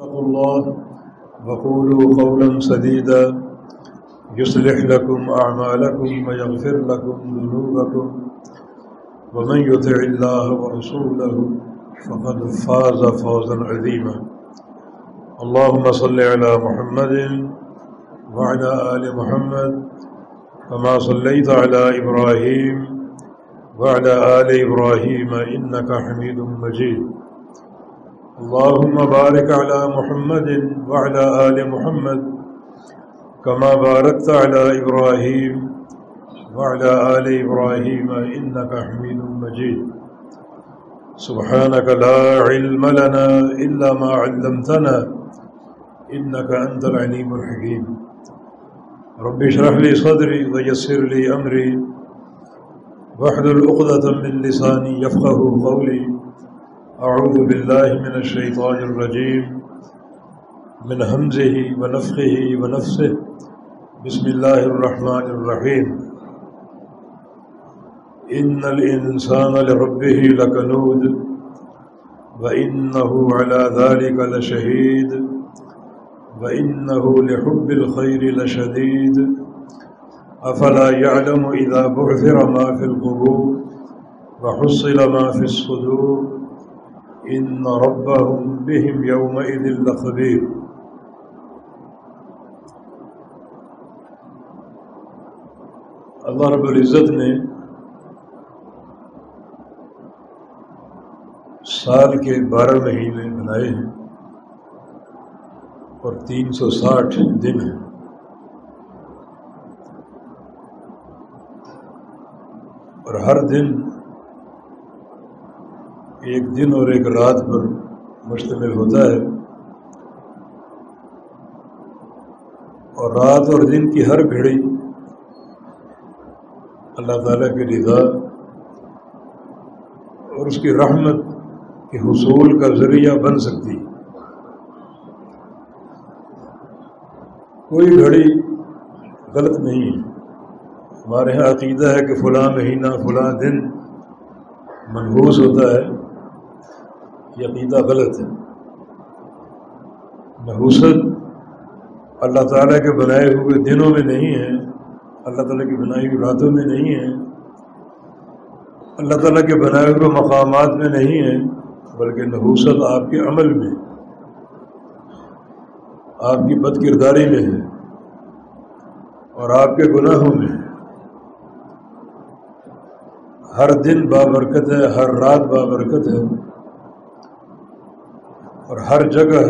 اتقوا الله وقولوا قولا سديدا. يصلح لكم أعمالكم ويغفر لكم ذنوبكم. ومن يطع الله ورسوله فقد فاز فوزا عظيما. اللهم صل على محمد وعلى آل محمد كما صليت على إبراهيم وعلى آل إبراهيم إنك حميد مجيد. اللهم بارك على محمد وعلى آل محمد كما باركت على إبراهيم وعلى آل إبراهيم إنك حميد مجيد. سبحانك لا علم لنا إلا ما علمتنا إنك أنت العليم الحكيم. رب اشرح لي صدري ويسر لي أمري واحلل عقدة من لساني يفقه قولي. أعوذ بالله من الشيطان الرجيم. من همزه ونفخه ونفسه. بسم الله الرحمن الرحيم. إن الإنسان لربه لكنود وإنه على ذلك لشهيد وإنه لحب الخير لشديد. أفلا يعلم إذا بعثر ما في القبور وحصل ما في الصدور؟ إن ربهم بهم يومئذ لخبير. اللہ رب العزت نے سال کے بارہ مہینے بنائے ہیں اور تین سو ساٹھ دن ہیں۔ اور ہر دن ایک دن اور ایک رات پر مشتمل ہوتا ہے۔ اور رات اور دن کی ہر گھڑی اللہ تعالیٰ کی رضا اور اس کی رحمت کے حصول کا ذریعہ بن سکتی۔ کوئی گھڑی غلط نہیں ہے۔ ہمارے یہاں عقیدہ ہے کہ فلاں مہینہ، فلاں دن منحوس ہوتا ہے۔ یہ عقیدہ غلط ہے۔ نحوست اللہ تعالیٰ کے بنائے ہوئے دنوں میں نہیں ہے۔ اللہ تعالیٰ کی بنائی ہوئی راتوں میں نہیں ہے۔ اللہ تعالیٰ کے بنائے ہوئے مقامات میں نہیں ہے، بلکہ نحوست آپ کے عمل میں، آپ کی بد کرداری میں ہے اور آپ کے گناہوں میں ہے۔ ہر دن بابرکت ہے، ہر رات بابرکت ہے۔ اور ہر جگہ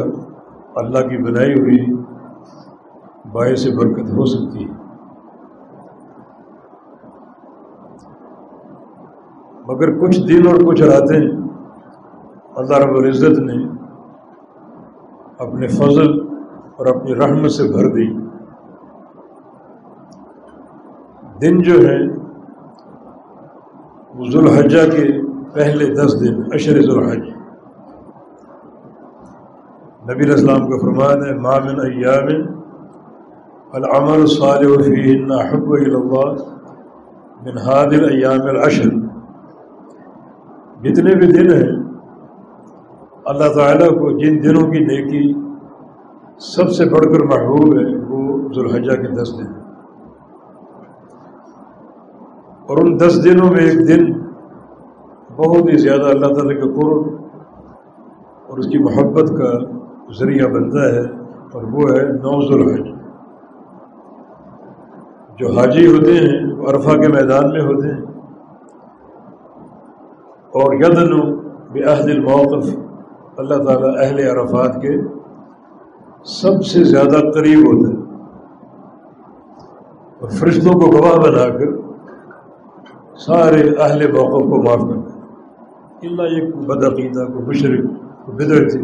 اللہ کی بنائی ہوئی باعث برکت ہو سکتی ہے۔ مگر کچھ دن اور کچھ راتیں اللہ رب العزت نے اپنے فضل اور اپنی رحمت سے بھر دی۔ دن جو ہے وہ ذوالحجہ کے پہلے دس دن اشر ذوالحج۔ نبی اسلام کا فرمان ہے مامن ایام العمل صالح فیہن حب اللہ من حادر ایام العشر. جتنے بھی دن ہیں، اللہ تعالیٰ کو جن دنوں کی نیکی سب سے بڑھ کر محبوب ہے، وہ ذوالحجہ کے دس دن اور ان دس دنوں میں ایک دن بہت ہی زیادہ اللہ تعالیٰ کے قرب اور اس کی محبت کا ذریعہ بنتا ہے اور وہ ہے نوز الحج جو حاجی ہوتے ہیں وہ عرفہ کے میدان میں ہوتے ہیں اور یدن بحد الموقف اللہ تعالیٰ اہل عرفات کے سب سے زیادہ قریب ہوتا ہے اور فرشتوں کو گواہ بنا کر سارے اہل موقف کو معاف کرتا ہے اللہ ایک بدعقیدہ کو مشرق کو بدر تھی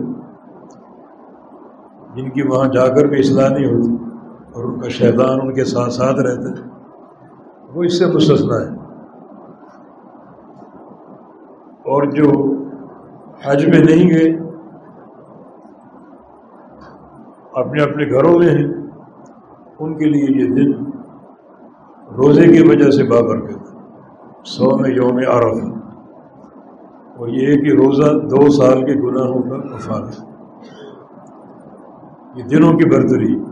جن کی وہاں جا کر بھی اصلاح نہیں ہوتی اور ان کا شیطان ان کے ساتھ ساتھ رہتا ہے، وہ اس سے مستثنا ہے۔ اور جو حج میں نہیں گئے، اپنے اپنے گھروں میں ہیں، ان کے لیے یہ دن روزے کی وجہ سے بابرکت سو میں یوم عرف اور یہ کہ روزہ دو سال کے گناہوں کا ہے۔ یہ دنوں کی برتری۔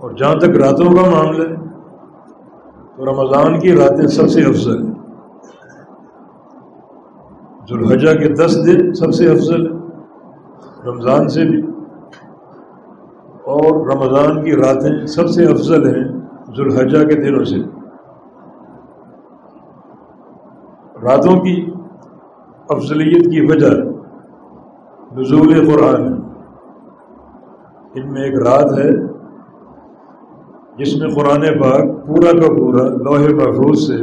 اور جہاں تک راتوں کا معاملہ ہے، تو رمضان کی راتیں سب سے افضل ہیں۔ ذوالحجہ کے دس دن سب سے افضل ہے رمضان سے بھی۔ اور رمضان کی راتیں سب سے افضل ہیں ذوالحجہ کے دنوں سے۔ راتوں کی افضلیت کی وجہ نزول قرآن ہے۔ ان میں ایک رات ہے، جس میں قرآن پاک پورا کا پورا لوہے محفوظ سے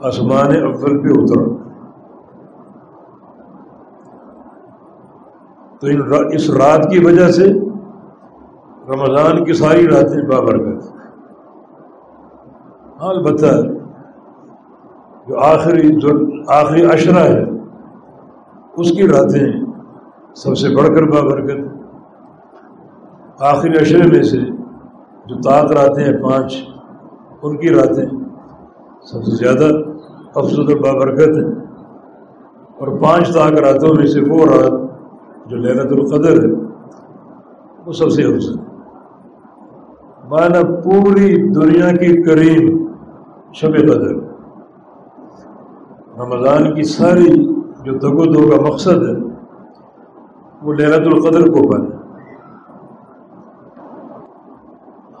آسمان اول پہ اترا۔ تو ان اس رات کی وجہ سے رمضان کی ساری راتیں بابرکت۔ ہاں البتہ جو آخری جو آخری اشرہ ہے، اس کی راتیں سب سے بڑھ کر بابرکت۔ آخری اشرے میں سے جو طاق راتیں ہیں، پانچ، ان کی راتیں سب سے زیادہ افسد بابرکت ہیں۔ اور پانچ طاق راتوں میں سے وہ رات جو لہرت القدر ہے، وہ سب سے افضل مانا پوری دنیا کی کریم شب قدر۔ رمضان کی ساری جو دگو دو کا مقصد ہے، وہ لہرت القدر کو پانا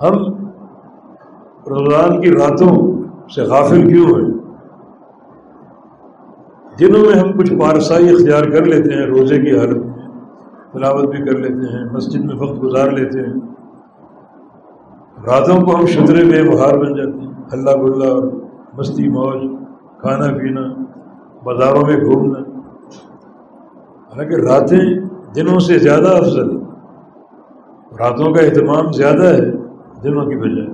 ہم رمضان کی راتوں سے غافل کیوں ہیں؟ دنوں میں ہم کچھ پارسائی اختیار کر لیتے ہیں، روزے کی حالت میں تلاوت بھی کر لیتے ہیں، مسجد میں وقت گزار لیتے ہیں۔ راتوں کو ہم شدرے بے بہار بن جاتے ہیں اللہ گلہ، مستی موج، کھانا پینا، بازاروں میں گھومنا۔ حالانکہ راتیں دنوں سے زیادہ افضل راتوں کا اہتمام زیادہ ہے۔ دنوں کی بجائے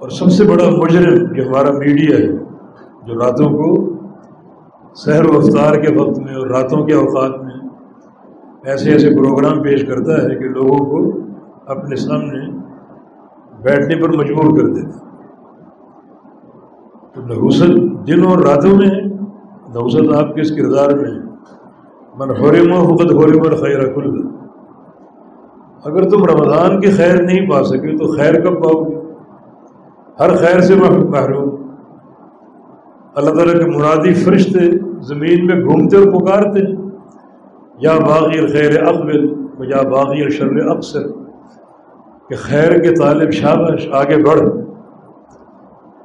اور سب سے بڑا مجرم جو ہمارا میڈیا ہے، جو راتوں کو سحر و افطار کے وقت میں اور راتوں کے اوقات میں ایسے ایسے پروگرام پیش کرتا ہے کہ لوگوں کو اپنے سامنے بیٹھنے پر مجبور کر دیتا تو نحوست دنوں اور راتوں میں، نحوست آپ کے اس کردار میں، من حرم حقت حرم الخیر کل اگر تم رمضان کی خیر نہیں پا سکے تو خیر کب پاؤ گے؟ ہر خیر سے محروم اللہ تعالیٰ کے مرادی فرشتے زمین میں گھومتے اور پکارتے۔ یا باغی خیر اقبل یا باغی شر اکثر۔ کہ خیر کے طالب شابش آگے بڑھ۔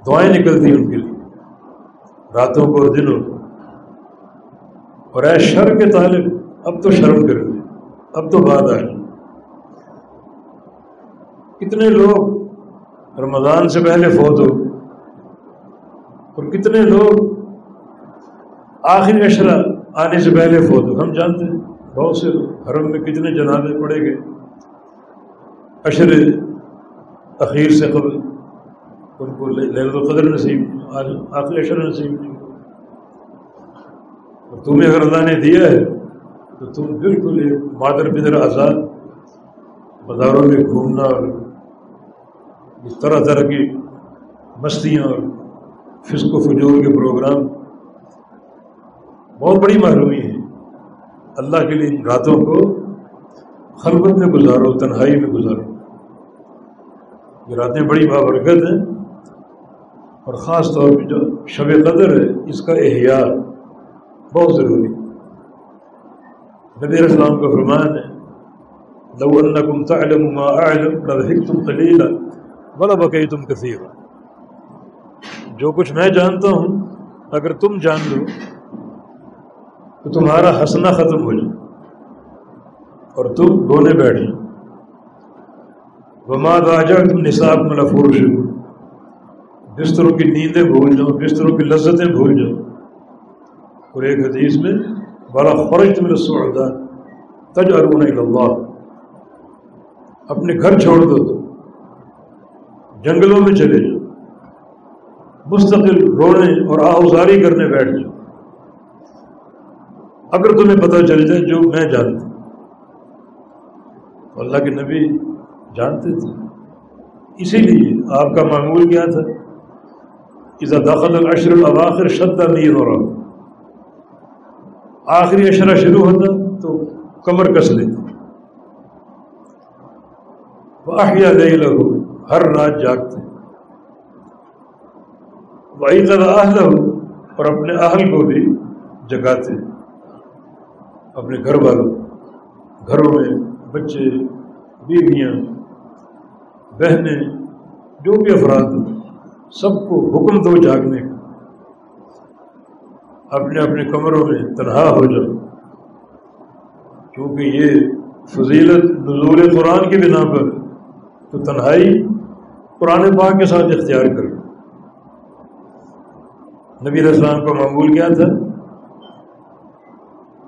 دعائیں نکلتی ان کے لیے۔ راتوں کو اور دنوں کو۔ اور اے شر کے طالب، اب تو شرم کر اب تو بات آئے۔ کتنے لوگ رمضان سے پہلے فوت ہو اور کتنے لوگ آخری اشرا آنے سے پہلے فوت ہو؟ ہم جانتے ہیں، بہت سے حرم میں کتنے جنازے پڑے گئے۔ اشر اخیر سے قبل ان کو لہرت القدر نصیب آخری اشر نصیب نہیں اور تمہیں اگر اللہ نے دیا ہے، تو تم بالکل ایک مادر پدر آزاد، بازاروں میں گھومنا اور اس طرح طرح کی مستیاں اور فسق و فجور کے پروگرام بہت بڑی محرومی ہے۔ اللہ کے لیے ان راتوں کو خلبت میں گزارو، تنہائی میں گزارو۔ یہ راتیں بڑی بابرکت ہیں اور خاص طور پہ جو شب قدر ہے، اس کا احیاء بہت ضروری نبی السلام کا فرمان ہے، لو انکم تعلم ما اعلم لذہکتم قلیلا۔ بلا ولا بقیتم کثیرا جو کچھ میں جانتا ہوں، اگر تم جان لو، تو تمہارا ہنسنا ختم ہو جائے۔ اور تم رونے بیٹھ جاؤ وما راجا تم نصاب ملفور شروع بستروں کی نیندیں بھول جاؤ، بستروں کی لذتیں بھول جاؤ۔ اور ایک حدیث میں بڑا خرچ تم رسودا تج ارون اللہ اپنے گھر چھوڑ دو تو جنگلوں میں چلے جاؤ۔ مستقل رونے اور آہوزاری کرنے بیٹھ جاؤ۔ اگر تمہیں پتہ چل جائے جو میں جانتا اللہ کے نبی جانتے تھے۔ اسی لیے آپ کا معمول کیا تھا؟ کہ داخل الاشر الاواخر شدہ نہیں ہو رہا آخری اشرا شروع ہوتا تو کمر کس لیتے واحیہ نہیں لگو ہر رات جاگتے وائی طرح اہل اور اپنے اہل کو بھی جگاتے اپنے گھر والوں، گھروں میں بچے، بیویاں، بہنیں، جو بھی افراد سب کو حکم دو جاگنے کا۔ اپنے اپنے کمروں میں تنہا ہو جاؤ۔ کیونکہ یہ فضیلت نزول قرآن کی بنا پر تو تنہائی قرآن پاک کے ساتھ اختیار کر نبی اسلام کا معمول کیا تھا؟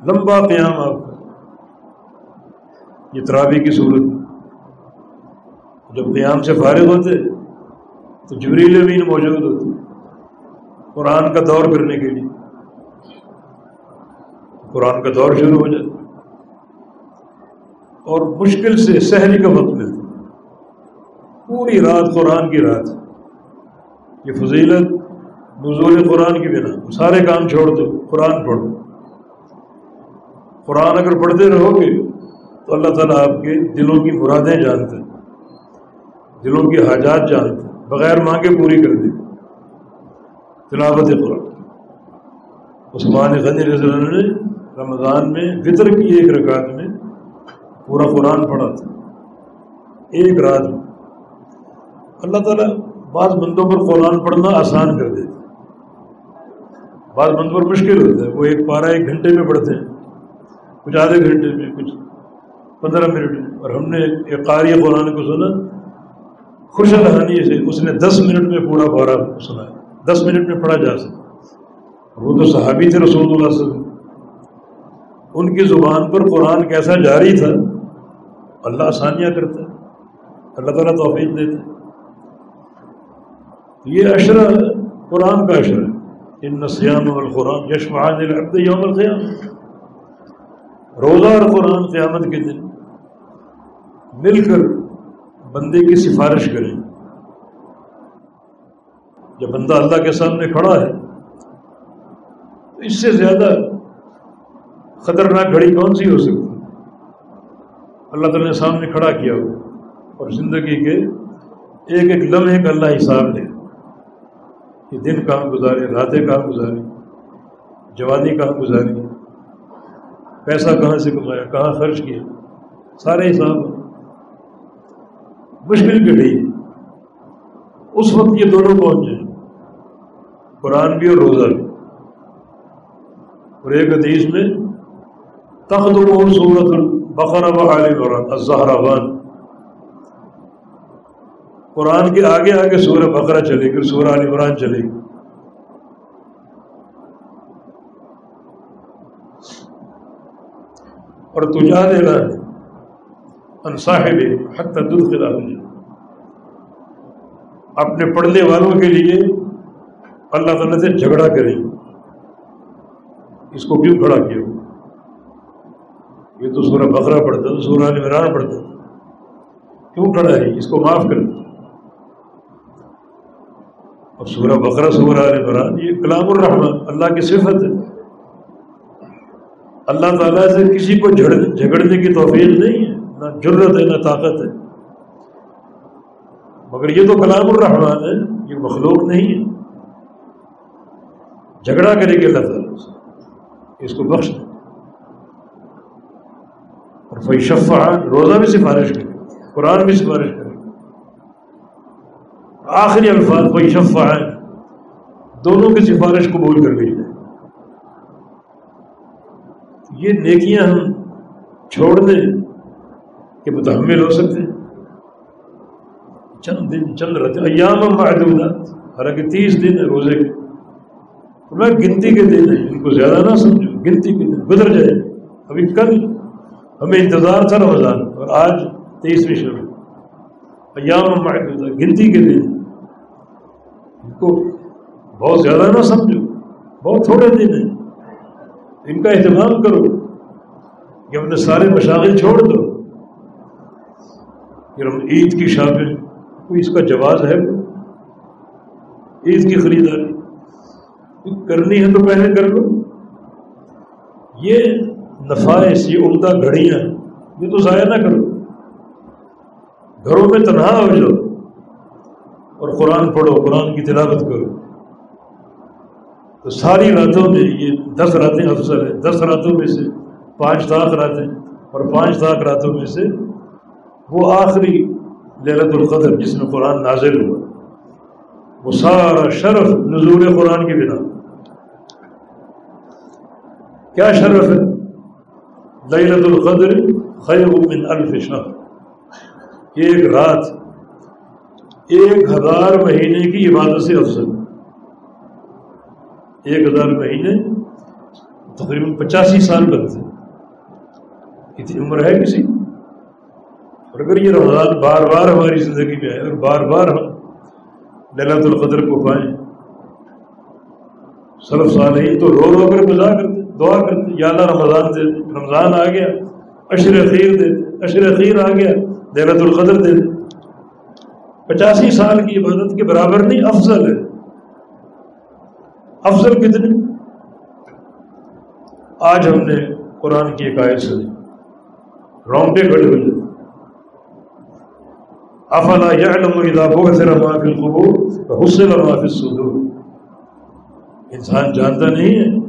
لمبا قیام آپ کا۔ یہ ترابی کی صورت۔ جب قیام سے فارغ ہوتے، تو جبریل امین موجود ہوتے۔ قرآن کا دور کرنے کے لیے۔ قرآن کا دور شروع ہو جاتا۔ اور مشکل سے سحری کا وقت ملتا۔ پوری رات قرآن کی رات۔ یہ فضیلت نزول قرآن کی بنا۔ سارے کام چھوڑ دو، قرآن پڑھو قرآن اگر پڑھتے رہو گے تو اللہ تعالیٰ آپ کے دلوں کی مرادیں جانتے دلوں کی حاجات جانتے بغیر مانگے پوری کر دے۔ تلاوت قرآن۔ عثمان غنی رضی اللہ نے رمضان میں فطر کی ایک رکعت میں پورا قرآن پڑھا تھا۔ ایک رات میں۔ اللہ تعالیٰ بعض بندوں پر قرآن پڑھنا آسان کر دیتے بعض بندوں پر مشکل ہوتا ہے۔ وہ ایک پارا ایک گھنٹے میں پڑھتے ہیں۔ کچھ آدھے گھنٹے میں، کچھ پندرہ منٹ میں۔ اور ہم نے ایک قاری قرآن کو سنا، خوش الحانی سے اس نے دس منٹ میں پورا پارا سنا۔ دس منٹ میں پڑھا جا سکتا وہ تو صحابی تھے رسول اللہ صلی اللہ علیہ وسلم۔ ان کی زبان پر قرآن کیسا جاری تھا، اللہ آسانیاں کرتا ہے۔ اللہ تعالیٰ توفیق دیتا یہ اشرا قرآن کا اشرا ہے۔ ان نسیام القرآن یشمان یوم القیام روزہ اور قرآن قیامت کے دن مل کر بندے کی سفارش کریں۔ جب بندہ اللہ کے سامنے کھڑا ہے، تو اس سے زیادہ خطرناک گھڑی کون سی ہو سکتی اللہ تعالیٰ نے سامنے کھڑا کیا ہو اور زندگی کے ایک ایک لمحے کا اللہ حساب لے کہ دن کہاں گزارے، راتیں کہاں گزاری، جوانی کہاں گزاری، پیسہ کہاں سے کمایا، کہاں خرچ کیا، سارے حساب مشکل کی گئی اس وقت یہ دونوں پہنچ جائیں۔ قرآن بھی اور روزہ بھی۔ اور ایک حدیث میں تخت و صورت البقرہ و عالم قرآن کے آگے آگے سورہ بقرہ چلے گی سورہ عمران چلے گی۔ اور تجا دینا انصاحب حق دودھ خلا ہو اپنے پڑھنے والوں کے لیے اللہ تعالیٰ سے جھگڑا کریں اس کو کیوں کھڑا کیا؟ یہ تو سورہ بکرا پڑھتا تو سورہ عمران پڑھتا کیوں کھڑا ہے؟ اس کو معاف کر اور سورہ بکرا سورہ عمران، یہ کلام الرحمن، اللہ کی صفت ہے۔ اللہ تعالیٰ سے کسی کو جھگڑنے کی توفیق نہیں ہے، نہ جرت ہے، نہ طاقت ہے۔ مگر یہ تو کلام الرحمان ہے، یہ مخلوق نہیں ہے۔ جھگڑا کرے گی اللہ تعالیٰ سے، اس کو بخش دے۔ اور کوئی روزہ بھی سفارش کرے۔ قرآن بھی سفارش کرے۔ آخری الفاظ کوئی شفان دونوں کی سفارش قبول کر لی جائے۔ یہ نیکیاں ہم چھوڑ دیں کہ متحمل ہو سکتے ہیں۔ چند دن چند رہتے ایام معدودات حالانکہ تیس دن ہے روزے کے۔ میں گنتی کے دن ہیں، ان کو زیادہ نہ سمجھو، گنتی کے دن گزر جائے۔ ابھی کل ہمیں انتظار تھا رمضان، اور آج تیسویں شروع ایام معدودات گنتی کے دن۔ ان کو بہت زیادہ نہ سمجھو، بہت تھوڑے دن ہیں۔ ان کا اہتمام کرو کہ اپنے سارے مشاغل چھوڑ دو۔ پھر ہم عید کی شاپنگ، کوئی اس کا جواز ہے؟ عید کی خریداری۔ کرنی ہے تو پہلے کر لو۔ یہ نفائس، یہ عمدہ گھڑیاں، یہ تو ضائع نہ کرو۔ گھروں میں تنہا ہو جاؤ اور قرآن پڑھو، قرآن کی تلاوت کرو۔ تو ساری راتوں میں یہ دس راتیں افسر ہیں۔ دس راتوں میں سے پانچ طاق راتیں اور پانچ طاق راتوں میں سے وہ آخری للت القدر جس میں قرآن نازل ہوا۔ وہ سارا شرف نزول قرآن کی بنا۔ کیا شرف ہے؟ للت القدر خیر من الف شہر ایک رات، ایک ہزار مہینے کی عبادت سے افضل۔ ایک ہزار مہینے تقریباً پچاسی سال بنتے اتنی عمر ہے کسی؟ اور اگر یہ رمضان بار بار ہماری زندگی میں ہے اور بار بار ہم للت القدر کو پائیں، صرف سال ہی تو رو رو کر گزار کرتے دعا کرتے یا اللہ رمضان دے، رمضان آ گیا اشر خیر دے اشر خیر آ گیا للت القدر دے پچاسی سال کی عبادت کے برابر نہیں، افضل ہے۔ افضل کتنے؟ آج ہم نے قرآن کی ایک آیت سنی۔ رونگٹے کھڑے ہو جاتے افلا یعلم اذا ما فی القبور حسن ما فی الصدور۔ انسان جانتا نہیں ہے،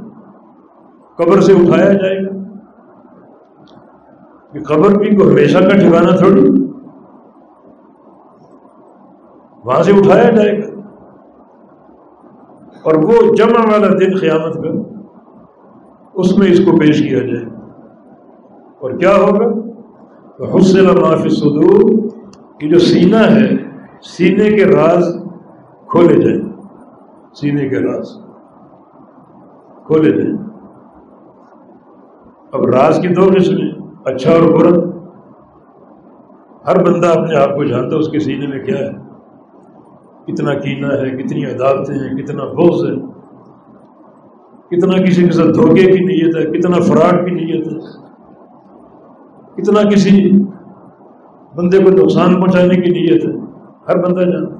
قبر سے اٹھایا جائے گا۔ کہ قبر بھی کو ہمیشہ کا ٹھکانا تھوڑی؟ وہاں سے اٹھایا جائے گا۔ اور وہ جمع والا دن قیامت کا اس میں اس کو پیش کیا جائے۔ اور کیا ہوگا؟ حسن معافی صدور کی جو سینہ ہے، سینے کے راز کھولے جائیں۔ سینے کے راز کھولے جائیں۔ اب راز کی دو قسمیں اچھا اور برا؟ ہر بندہ اپنے آپ کو جانتا اس کے سینے میں کیا ہے؟ کتنا کینا ہے، کتنی عدالتیں ہیں، کتنا بوز ہے۔ کتنا کسی کے ساتھ دھوکے کی نیت ہے، کتنا فراڈ کی نیت ہے۔ کتنا کسی بندے کو نقصان پہنچانے کی نیت ہے۔ ہر بندہ جانتا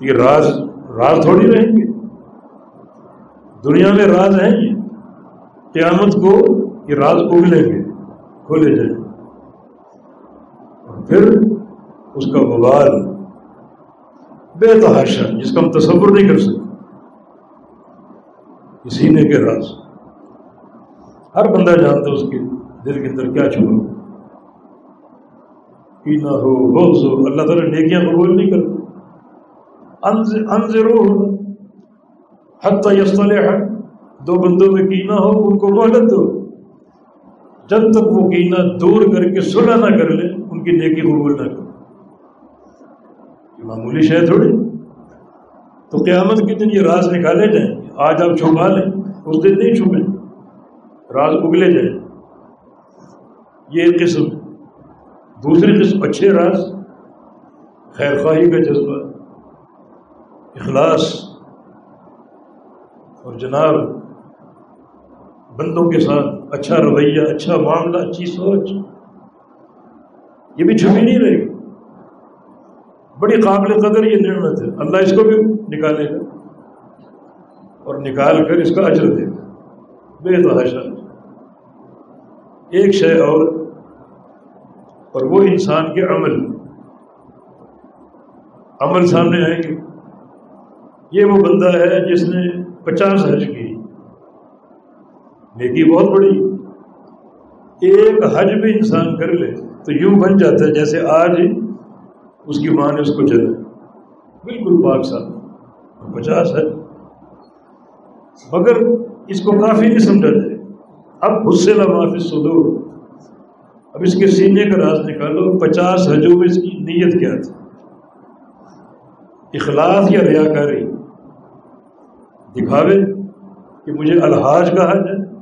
یہ راز راز تھوڑی رہیں گے۔ دنیا میں راز ہیں یہ۔ قیامت کو یہ راز اگلیں گے؟ کھولے جائیں۔ اور پھر اس کا وبال بے تحاشا جس کا ہم تصور نہیں کر سکتے۔ سینے کے راز۔ ہر بندہ جانتا اس کے دل کے اندر کیا چھوڑا پینا ہو، بغض ہو، اللہ تعالیٰ نیکیاں قبول نہیں کرتا۔ انضرو ہو۔ حتیٰ یستل دو بندوں میں کینا ہو، ان کو مہلت دو۔ جب تک وہ کینا دور کر کے صلح نہ کر لیں ان کی نیکی قبول نہ کرو۔ معمولی شے تھوڑی۔ تو قیامت کے دن یہ راز نکالے جائیں۔ آج آپ چھپا لیں، اس دن نہیں چھپیں راز اگلے جائیں۔ یہ ایک قسم۔ دوسری قسم، اچھے راز۔ خیر خواہی کا جذبہ۔ اخلاص۔ اور جناب بندوں کے ساتھ اچھا رویہ اچھا معاملہ، اچھی سوچ۔ یہ بھی چھپی نہیں رہے گی بڑی قابل قدر یہ نعمت ہے۔ اللہ اس کو بھی نکالے۔ گا اور نکال کر اس کا اجر دے۔ گا بے تحاشا۔ ایک شے اور اور وہ انسان کے عمل۔ عمل سامنے آئیں گے یہ وہ بندہ ہے جس نے پچاس حج کی۔ نیکی بہت بڑی ایک حج بھی انسان کر لے تو یوں بن جاتا ہے جیسے آج اس کی ماں نے اس کو چلا بالکل پاک صاحب پچاس ہے مگر اس کو کافی نہیں سمجھا جائے۔ اب غصے لا معافی سدور اب اس کے سینے کا راز نکالو۔ پچاس حجوں میں اس کی نیت کیا تھی؟ اخلاص یا ریاکاری؟ دکھاوے کہ مجھے الحاج کا حج ہے۔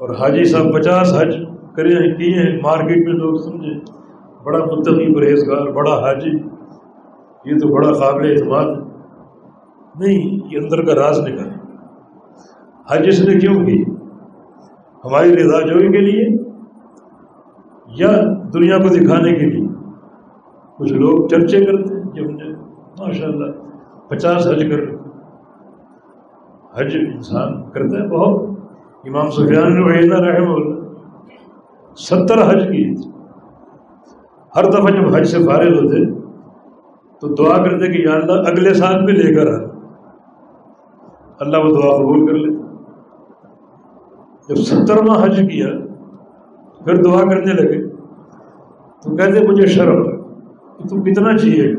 اور حاجی صاحب پچاس حج کرے ہیں کیے ہیں؟ مارکیٹ میں لوگ سمجھے، بڑا متقی پرہیزگار، بڑا حاجی، یہ تو بڑا قابل اعتماد نہیں، یہ اندر کا راز نکال حج اس نے کیوں کی؟ ہماری رضا جوئی کے لیے یا دنیا کو دکھانے کے لیے؟ کچھ لوگ چرچے کرتے ہیں کہ ہم نے ماشاء اللہ پچاس حج کر حج انسان کرتا ہے، بہت۔ امام سفیان نے رحم اللہ ستر حج کی ہر دفعہ جب حج سے فارغ ہوتے تو دعا کرتے کہ یا اللہ اگلے سال بھی لے کر آ۔ اللہ وہ دعا قبول کر لے۔ جب سترواں حج کیا، پھر دعا کرنے لگے۔ تو کہتے مجھے شرم ہے کہ تو کتنا چاہیے۔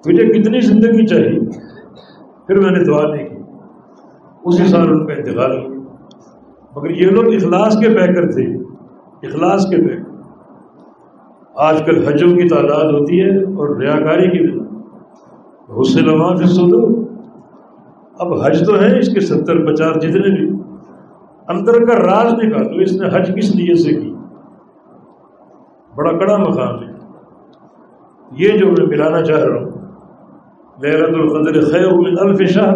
تجھے کتنی زندگی چاہیے۔ پھر میں نے دعا نہیں کی۔ اسی سال ان کا انتقال ہو مگر یہ لوگ اخلاص کے پیکر تھے، اخلاص کے پیکر۔ آج کل حجوں کی تعداد ہوتی ہے اور ریاکاری کی بھی۔ حسن لمحہ سے سو دو اب حج تو ہے اس کے ستر، پچاس جتنے بھی۔ اندر کا راز نکالو، اس نے حج کس لیے سے کی؟ بڑا کڑا مقام ہے۔ یہ جو میں ملانا چاہ رہا ہوں لہرت القدر خیر الف شاہ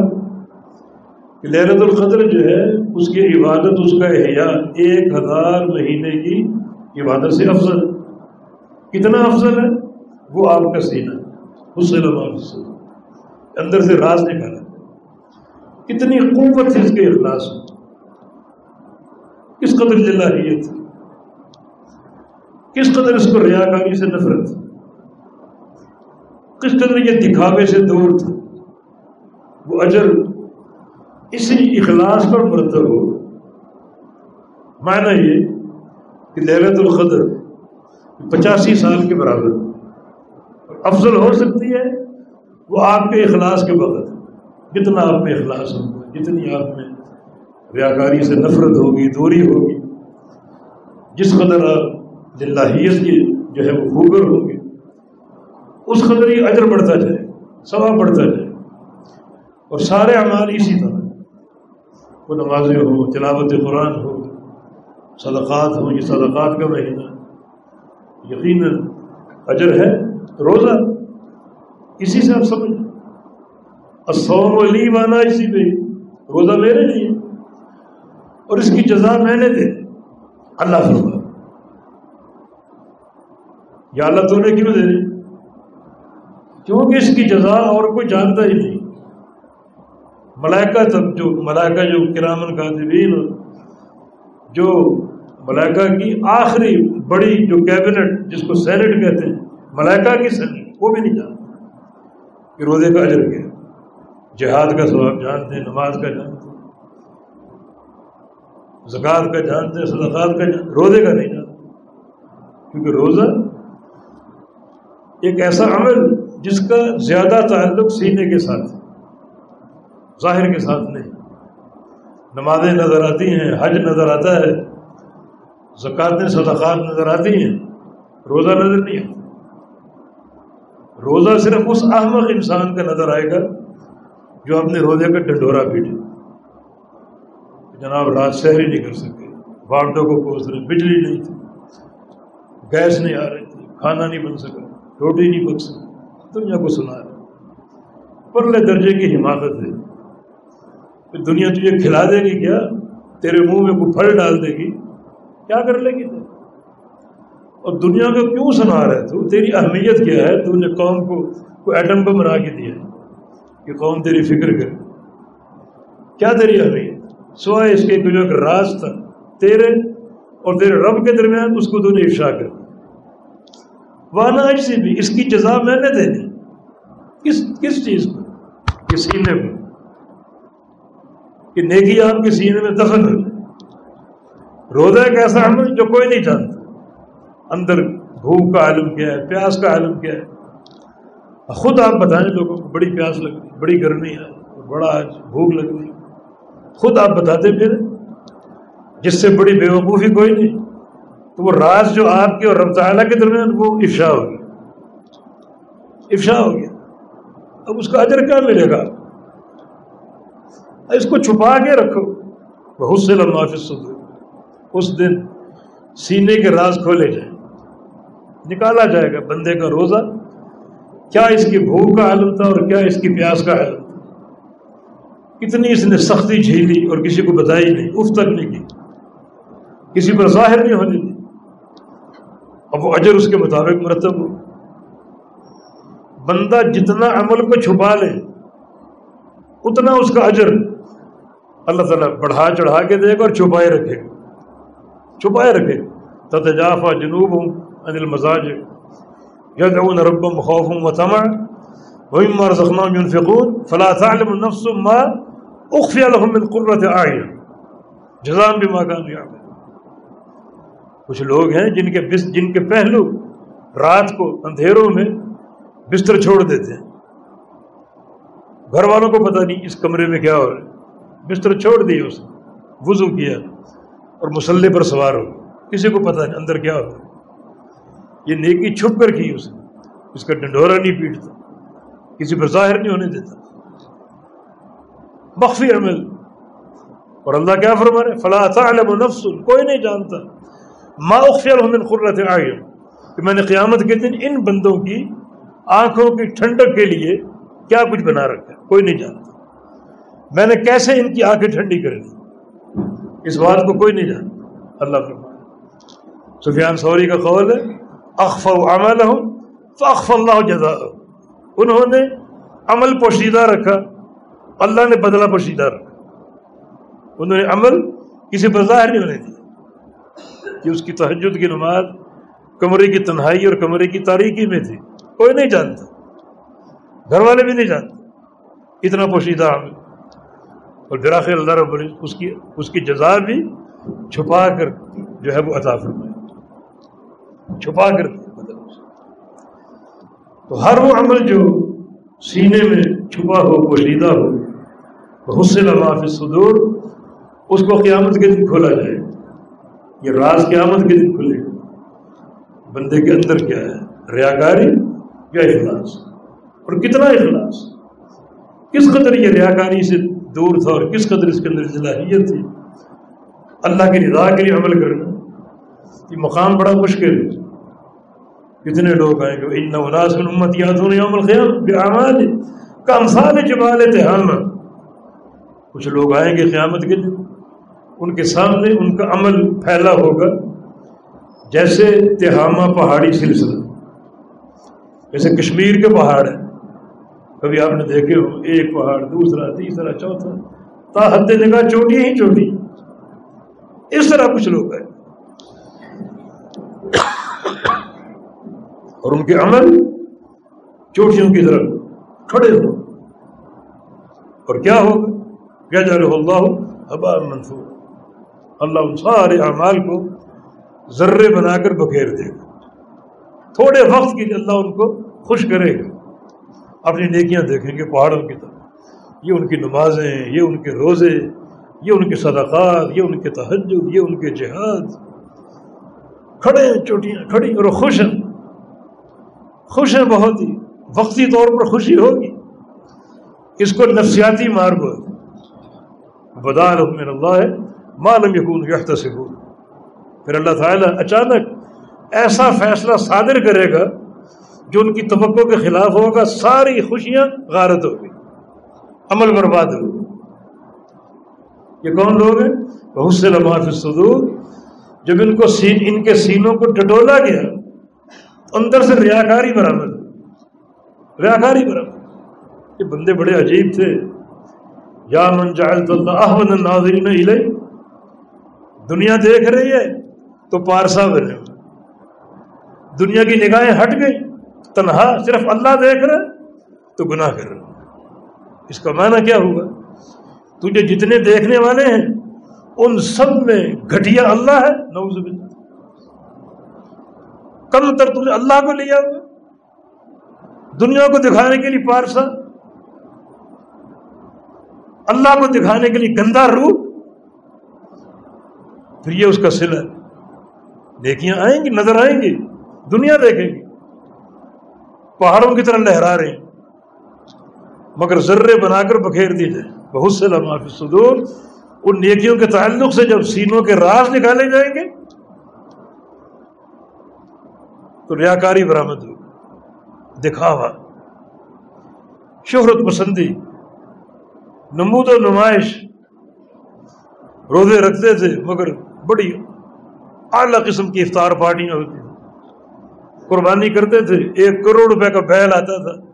لہرت القدر جو ہے، اس کی عبادت، اس کا احیاء ایک ہزار مہینے کی عبادت سے افضل۔ کتنا افضل ہے؟ وہ آپ کا سینہ۔ حسن اندر سے راز نکالا۔ کتنی قوت ہے اس کے اخلاص میں۔ کس قدر جلاحیت کس قدر اس کو ریاکاری سے نفرت۔ کس قدر یہ دکھاوے سے دور تھا۔ وہ اجر اسی اخلاص پر مرتب ہو۔ معنی یہ کہ لہرت القدر پچاسی سال کے برابر افضل ہو سکتی ہے، وہ آپ کے اخلاص کے بغیر جتنا آپ میں اخلاص ہوگا جتنی آپ میں ریاکاری سے نفرت ہوگی، دوری ہوگی۔ جس قدر آپ جلاحیت کی جو ہے وہ خوگر ہوں گے، اس قدر ہی اجر بڑھتا جائے، ثواب بڑھتا جائے۔ اور سارے اعمال اسی طرح۔ وہ نمازیں ہوں تلاوت قرآن ہو، صدقات ہوں، یہ صدقات کا مہینہ یقیناً اجر ہے؟ روزہ؟ اسی سے آپ سمجھ سوم علی مانا اسی پہ۔ روزہ میرے لیے۔ اور اس کی جزا میں نے دے۔ اللہ فرما یا اللہ تو نے کیوں دے دی کیونکہ اس کی جزا اور کوئی جانتا ہی نہیں۔ ملائکہ تب جو ملائکہ جو کرامن کاتبین جو ملائکہ کی آخری بڑی جو کیبنٹ جس کو سینٹ کہتے ہیں، ملائکہ کی سینٹ، وہ بھی نہیں جانتا کہ روزے کا اجر کیا؟ جہاد کا ثواب جانتے ہیں نماز کا جانتے ہیں زکوٰۃ کا جانتے ہیں صدقات کا جانتے، روزے کا نہیں جانتے۔ کیونکہ روزہ ایک ایسا عمل جس کا زیادہ تعلق سینے کے ساتھ ہے۔ ظاہر کے ساتھ نہیں۔ نمازیں نظر آتی ہیں، حج نظر آتا ہے، زکوٰۃ صدقات نظر آتی ہیں، روزہ نظر نہیں آتا۔ روزہ صرف اس احمق انسان کا نظر آئے گا جو اپنے روزے کا ڈنڈورا پیٹے۔ جناب، رات سحر ہی نہیں کر سکے بارڈوں کو کوس رہے، بجلی نہیں تھی، گیس نہیں آ رہی تھی، کھانا نہیں بن سکا، روٹی نہیں پک سکی دنیا کو سنا رہے پرلے درجے کی حماقت ہے۔ پھر دنیا تجھے کھلا دے گی کیا؟ تیرے منہ میں کوئی پھل ڈال دے گی؟ کیا کر لے گی اور دنیا کو کیوں سنا رہے تو؟ تیری اہمیت کیا ہے؟ تو نے قوم کو کوئی ایٹم بم بنا کے دیا کہ قوم تیری فکر کرے۔ کیا تیری اہمیت؟ سوائے اس کے جو ایک راز تھا تیرے اور تیرے رب کے درمیان اس کو تو نے افشا کر۔ وانا سے بھی، اس کی جزا میں نے دینی کس کس چیز کو؟ کہ سینے میں کہ نیکی آپ کے سینے میں دخل ہو روزہ ایک ایسا عمل جو کوئی نہیں جانتا۔ اندر بھوک کا عالم کیا ہے، پیاس کا عالم کیا ہے۔ خود آپ بتائیں لوگوں کو، بڑی پیاس لگ رہی بڑی گرمی ہے، بڑا آج بھوک لگ رہی خود آپ بتاتے پھر، جس سے بڑی بے وقوفی کوئی نہیں، تو وہ راز جو آپ کے اور تعالیٰ کے درمیان، وہ افشا ہو گیا۔ افشا ہو گیا۔ اب اس کا اجر کیا ملے گا؟ اس کو چھپا کے رکھو۔ بہت سے لمحہ اس دن سینے کے راز کھولے جائیں۔ نکالا جائے گا بندے کا روزہ۔ کیا اس کی بھوک کا عالم تھا اور کیا اس کی پیاس کا عالم تھا کتنی اس نے سختی جھیلی اور کسی کو بتائی نہیں، اف تک نہیں کی۔ کسی پر ظاہر نہیں ہونے دی۔ اب وہ اجر اس کے مطابق مرتب ہو۔ بندہ جتنا عمل کو چھپا لے، اتنا اس کا اجر۔ اللہ تعالیٰ بڑھا چڑھا کے دے گا اور چھپائے رکھے گا۔ چھپائے رکھے گا۔ جنوب ہوں انل مزاج یدعون ربم خوف و تمع ومما رزقناهم ينفقون فلا تعلم النفس ما اخفي لهم من قرة اعين جزاء بما كانوا يعملون۔ کچھ لوگ ہیں جن کے جن کے پہلو رات کو اندھیروں میں بستر چھوڑ دیتے ہیں۔ گھر والوں کو پتہ نہیں اس کمرے میں کیا ہو رہا ہے۔ بستر چھوڑ دیا اس نے وضو کیا اور مسلح پر سوار ہو کسی کو پتہ نہیں اندر کیا ہو یہ نیکی چھپ کر کی اس نے۔ اس کا ڈنڈورا نہیں پیٹتا۔ کسی پر ظاہر نہیں ہونے دیتا۔ مخفی عمل۔ اور اللہ کیا فرما رہے فلاں تعلم نفس، کوئی نہیں جانتا۔ ما اخفی من قرۃ اعین۔ کہ میں نے قیامت کے دن ان بندوں کی آنکھوں کی ٹھنڈک کے لیے کیا کچھ بنا رکھا کوئی نہیں جانتا۔ میں نے کیسے ان کی آنکھیں ٹھنڈی کر لی اس بات کو کوئی نہیں جانتا۔ اللہ فرمائے سفیان سوری کا قول ہے اخف عمل ہوں تو اخف اللہ جزا انہوں نے عمل پوشیدہ رکھا۔ اللہ نے بدلہ پوشیدہ رکھا۔ انہوں نے عمل کسی پر ظاہر نہیں ہونے دیا۔ کہ اس کی تہجد کی نماز کمرے کی تنہائی اور کمرے کی تاریکی میں تھی۔ کوئی نہیں جانتا۔ گھر والے بھی نہیں جانتے۔ اتنا پوشیدہ عمل۔ اور براخر اللہ رب اس کی اس کی جزا بھی چھپا کر جو ہے وہ عطا فرمائے۔ چھپا کر۔ تو ہر وہ عمل جو سینے میں چھپا ہو، پوشیدہ ہو بہت سے لمحہ صدور اس کو قیامت کے دن کھولا جائے۔ یہ راز قیامت کے دن کھلے۔ بندے کے اندر کیا ہے؟ ریاکاری یا اخلاص؟ اور کتنا اخلاص؟ کس قدر یہ ریاکاری سے دور تھا اور کس قدر اس کے اندر صلاحیت تھی۔ اللہ کی رضا کے لیے عمل کرنا، یہ مقام بڑا مشکل ہے۔ کتنے لوگ آئیں گے ان ناسن امت یاد ہونے عمل خیام کا امسال جبال تہام کچھ لوگ آئیں گے قیامت کے دن ان کے سامنے ان کا عمل پھیلا ہوگا، جیسے تہامہ پہاڑی سلسلہ۔ جیسے کشمیر کے پہاڑ ہیں۔ کبھی آپ نے دیکھے ہو ایک پہاڑ، دوسرا، تیسرا، چوتھا۔ تا حد نگاہ چوٹی ہی چوٹی۔ اس طرح کچھ لوگ ہیں۔ اور ان کے عمل چوٹیوں کی طرف کھڑے ہو اور کیا ہوگا؟ کیا جا رہے اللہ ابا منصور اللہ ان سارے اعمال کو ذرے بنا کر بکھیر دے گا تھوڑے وقت کے لیے اللہ ان کو خوش کرے گا۔ اپنی نیکیاں دیکھیں گے پہاڑوں کی طرف۔ یہ ان کی نمازیں، یہ ان کے روزے، یہ ان کے صدقات، یہ ان کے تہجد، یہ ان کے جہاد۔ کھڑے ہیں چوٹیاں، کھڑی اور خوش ہیں۔ خوش ہیں بہت ہی۔ وقتی طور پر خوشی ہوگی۔ اس کو نفسیاتی مار بہت بدار حکم اللہ ہے معلوم یقون یکت سے پھر اللہ تعالیٰ اچانک ایسا فیصلہ صادر کرے گا جو ان کی توقع کے خلاف ہوگا، ساری خوشیاں غارت ہوگی، عمل برباد ہوگی۔ یہ کون لوگ ہیں؟ بہت سے لمحہ صدور جب ان کو سین، ان کے سینوں کو ٹٹولا گیا، اندر سے ریاکاری برآمد ریاکاری برآمد یہ بندے بڑے عجیب تھے۔ یا من جعلت اللہ احمد الناظرین الیہ۔ دنیا دیکھ رہی ہے تو پارسا بنے دنیا کی نگاہیں ہٹ گئی تنہا صرف اللہ دیکھ رہا تو گناہ کر رہا اس کا معنی کیا ہوگا؟ تجھے جتنے دیکھنے والے ہیں، ان سب میں گھٹیا اللہ ہے۔ نوز باللہ۔ کم تر تم نے اللہ کو لیا ہوا دنیا کو دکھانے کے لیے پارسا۔ اللہ کو دکھانے کے لیے گندا روپ۔ پھر یہ اس کا سل ہے۔ نیکیاں آئیں گی، نظر آئیں گی، دنیا دیکھیں گی۔ پہاڑوں کی طرح لہرا رہے ہیں۔ مگر ذرے بنا کر بکھیر دی جائے۔ بہت سے لمحہ صدور ان نیکیوں کے تعلق سے جب سینوں کے راز نکالے جائیں گے، تو ریاکاری برآمد ہو دکھاوا۔ شہرت پسندی۔ نمود و نمائش۔ روزے رکھتے تھے، مگر بڑی اعلی قسم کی افطار پارٹیاں ہوتی۔ قربانی کرتے تھے، ایک کروڑ روپے کا بیل آتا تھا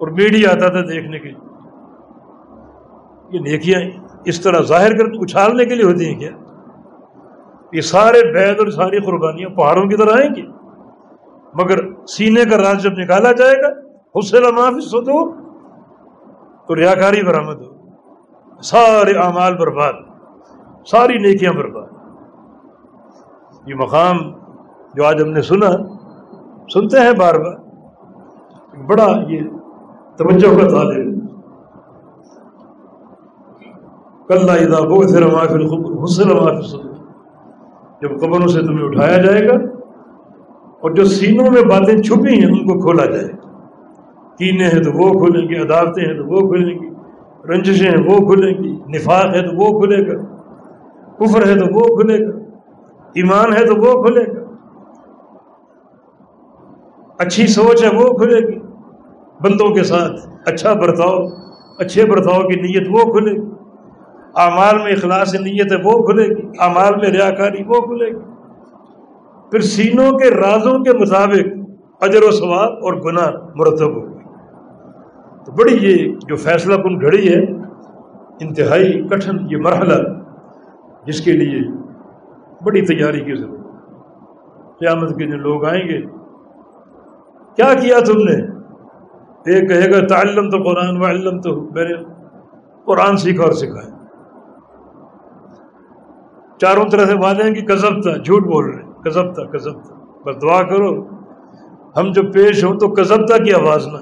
اور میڈیا آتا تھا دیکھنے کے لیے۔ یہ نیکیاں اس طرح ظاہر کر اچھالنے کے لیے ہوتی ہیں کیا؟ یہ سارے بیت اور ساری قربانیاں پہاڑوں کی طرح آئیں گی۔ مگر سینے کا راز جب نکالا جائے گا، حسن معافی سدو تو ریاکاری برآمد ہو۔ سارے اعمال برباد، ساری نیکیاں برباد۔ یہ مقام جو آج ہم نے سنا سنتے ہیں بار بار، بڑا یہ توجہ کا طالب کل پھر حسن معافی جب قبروں سے تمہیں اٹھایا جائے گا اور جو سینوں میں باتیں چھپی ہیں، ان کو کھولا جائے گا۔ کینے ہیں تو وہ کھولیں گے، عدالتیں ہیں تو وہ کھلیں گی، رنجشیں ہیں وہ کھلیں گی، نفاق ہے تو وہ کھلے گا، کفر ہے تو وہ کھلے گا، ایمان ہے تو وہ کھلے گا۔ اچھی سوچ ہے وہ کھلے گی۔ بندوں کے ساتھ اچھا برتاؤ، اچھے برتاؤ کی نیت وہ کھلے گی۔ اعمال میں اخلاص نیت ہے وہ کھلے گی۔ اعمال میں ریاکاری وہ کھلے گی۔ پھر سینوں کے رازوں کے مطابق اجر و ثواب اور گناہ مرتب ہوگی تو بڑی یہ جو فیصلہ کن گھڑی ہے، انتہائی کٹھن یہ مرحلہ، جس کے لیے بڑی تیاری کی ضرورت قیامت کے جو لوگ آئیں گے۔ کیا کیا تم نے؟ ایک کہے گا، تعلم تو قرآن و علم تو میں نے قرآن سیکھا اور سکھایا۔ چاروں طرح سے وعدے ہیں کہ کزب تھا جھوٹ بول رہے کزب تھا کزب تھا بس دعا کرو، ہم جو پیش ہوں تو کزبتا کی آواز نہ۔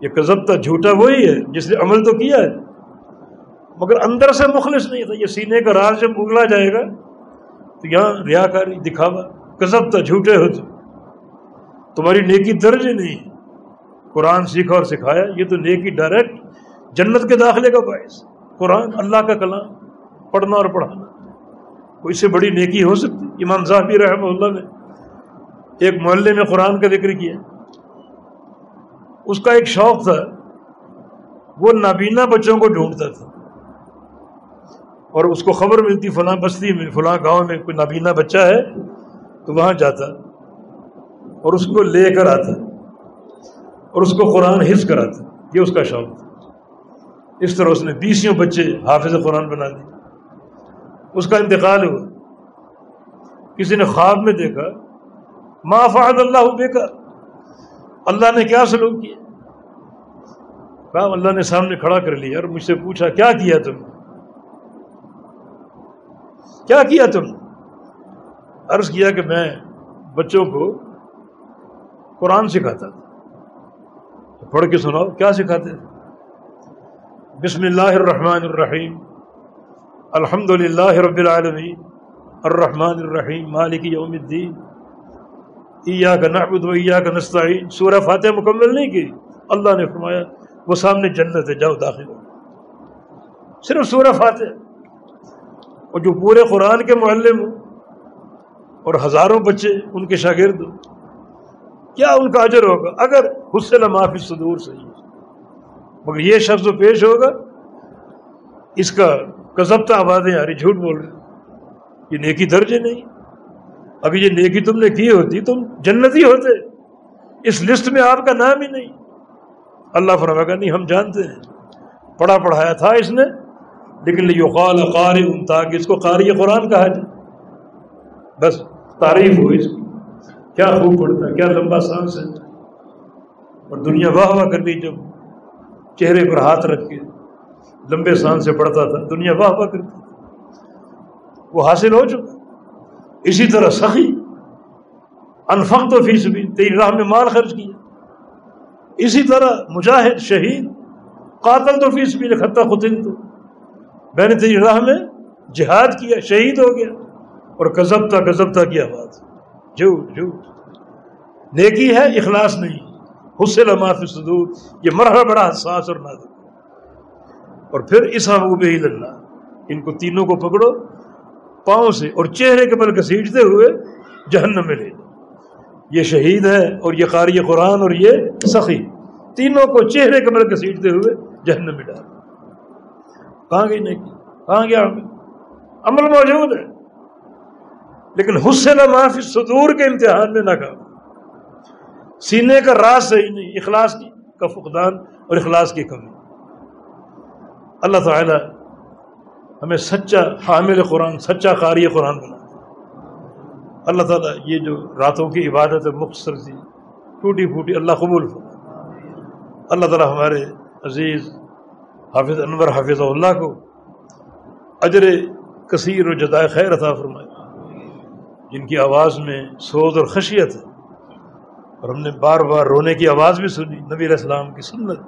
یہ کزبتا جھوٹا وہی ہے جس نے عمل تو کیا ہے، مگر اندر سے مخلص نہیں تھا۔ یہ سینے کا راز جب اگلا جائے گا تو یہاں ریا کاری، دکھاوا۔ کزبتا جھوٹے ہو تمہاری نیکی درج نہیں۔ قرآن سیکھا اور سکھایا، یہ تو نیکی ڈائریکٹ جنت کے داخلے کا باعث۔ قرآن اللہ کا کلام، پڑھنا اور پڑھانا۔ کوئی سے بڑی نیکی ہو سکتی۔ امام صاحبی رحمہ اللہ نے ایک محلے میں قرآن کا ذکر کیا۔ اس کا ایک شوق تھا، وہ نابینا بچوں کو ڈھونڈتا تھا۔ اور اس کو خبر ملتی، فلاں بستی میں، فلاں گاؤں میں کوئی نابینا بچہ ہے تو وہاں جاتا۔ اور اس کو لے کر آتا اور اس کو قرآن حفظ کراتا یہ اس کا شوق تھا۔ اس طرح اس نے بیسوں بچے حافظ قرآن بنا دیے۔ اس کا انتقال ہوا۔ کسی نے خواب میں دیکھا، ما فعد اللہ بے اللہ نے کیا سلوک کیا؟ کہا، اللہ نے سامنے کھڑا کر لیا اور مجھ سے پوچھا، کیا کیا تم؟ کیا کیا تم؟ عرض کیا کہ میں بچوں کو قرآن سکھاتا تھا۔ پڑھ کے سناؤ، کیا سکھاتے تھے؟ بسم اللہ الرحمن الرحیم الحمد للہ رب العالمین، الرحمن الرحیم، مالک یوم الدین کا نعبد و کا نستعین۔ سورہ فاتح مکمل نہیں کی۔ اللہ نے فرمایا، وہ سامنے جنت ہے، جاؤ داخل ہو۔ صرف سورہ فاتح اور جو پورے قرآن کے معلم ہوں، اور ہزاروں بچے، ان کے شاگرد ہوں کیا ان کا اجر ہوگا؟ اگر حسن معافی صدور صحیح مگر یہ شخص پیش ہوگا، اس کا کسبتا آبادیں آ رہی جھوٹ بول رہے یہ نیکی درج نہیں۔ اگر یہ نیکی تم نے کی ہوتی، تم جنتی ہوتے۔ اس لسٹ میں آپ کا نام ہی نہیں۔ اللہ فرما کا نہیں، ہم جانتے ہیں۔ پڑھا پڑھایا تھا اس نے، لیکن یقال قاری، تاکہ اس کو قاری قرآن کہا جائے۔ بس، تعریف ہو اس کی۔ کیا خوب پڑھتا کیا لمبا سانس ہے۔ اور دنیا واہ واہ کر لی جب چہرے پر ہاتھ رکھ کے لمبے سان سے پڑھتا تھا، دنیا واہ واہ کرتی وہ حاصل ہو چکا۔ اسی طرح سخی۔ انفق تو فیس بھی تیری راہ میں مال خرچ کیا۔ اسی طرح مجاہد، شہید، قاتل تو فیس بھی خطہ خطن تو۔ میں نے تیری راہ میں جہاد کیا، شہید ہو گیا۔ اور کزبتا کزبتا کی آواز۔ جھوٹ جھوٹ۔ نیکی ہے، اخلاص نہیں۔ حسل معافی صدور یہ مرحلہ بڑا حساس اور نازک اور پھر اس حقوب اللہ۔ ان کو تینوں کو پکڑو، پاؤں سے اور چہرے کے بل گھسیٹتے ہوئے جہنم میں لے یہ شہید ہے اور یہ قاری قرآن اور یہ سخی۔ تینوں کو چہرے کے بل گھسیٹتے ہوئے جہنم میں ڈال۔ کہاں گئی نہیں کہاں گیا عمل؟ موجود ہے۔ لیکن حسن معافی صدور کے امتحان میں نہ سینے کا راز صحیح نہیں، اخلاص کی کا فقدان اور اخلاص کی کمی۔ اللہ تعالی ہمیں سچا حامل قرآن، سچا قاری قرآن بنا۔ اللہ تعالیٰ یہ جو راتوں کی عبادت مختصر تھی ٹوٹی پھوٹی، اللہ قبول فرمائے۔ اللہ تعالیٰ ہمارے عزیز حافظ انور حافظ اللہ کو اجر کثیر و جدائے خیر عطا فرمائے۔ جن کی آواز میں سوز اور خشیت ہے۔ اور ہم نے بار بار رونے کی آواز بھی سنی، نبی علیہ السلام کی سنت۔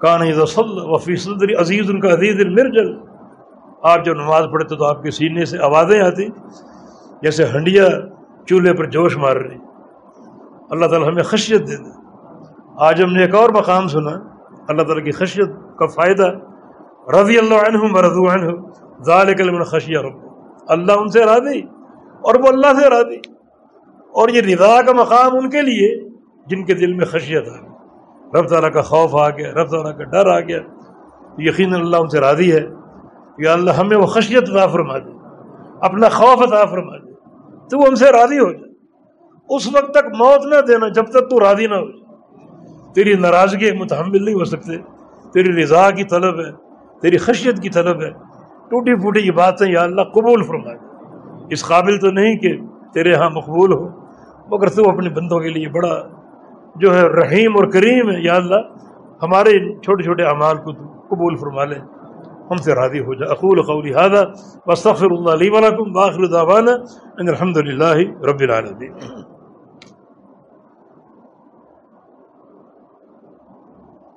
کان وفی صدری عزیز ان کا عزیز المرجل۔ آپ جب نماز پڑھتے تو آپ کے سینے سے آوازیں آتی، جیسے ہنڈیا چولہے پر جوش مار رہی۔ اللہ تعالیٰ ہمیں خشیت دے دے۔ آج ہم نے ایک اور مقام سنا، اللہ تعالیٰ کی خشیت کا فائدہ۔ رضی اللہ عنہ رضو عنہ ذالک لمن خشیہ رب اللہ ان سے راضی اور وہ اللہ سے راضی۔ اور یہ رضا کا مقام ان کے لیے جن کے دل میں خشیت آ گئی رب تعالیٰ کا خوف آ گیا، رب تعالیٰ کا ڈر آ گیا۔ یقین اللہ ان سے راضی ہے۔ یا اللہ ہمیں وہ خشیت عطا فرما دے، اپنا خوف عطا فرما دے۔ تو وہ ہم سے راضی ہو جائے۔ اس وقت تک موت نہ دینا، جب تک تو راضی نہ ہو جائے۔ تیری ناراضگی متحمل نہیں ہو سکتے۔ تیری رضا کی طلب ہے، تیری خشیت کی طلب ہے۔ ٹوٹی پھوٹی کی باتیں یا اللہ قبول فرما دے۔ اس قابل تو نہیں کہ تیرے ہاں مقبول ہو۔ مگر تو اپنے بندوں کے لیے بڑا جو ہے رحیم اور کریم ہے، یا اللہ، ہمارے چھوٹے چھوٹے اعمال کو تو قبول فرما لے۔ ہم سے راضی ہو جائے اقول قولی هذا واستغفر اللہ علیہ ولکم واخر دعوانا ان الحمد للہ رب العالمین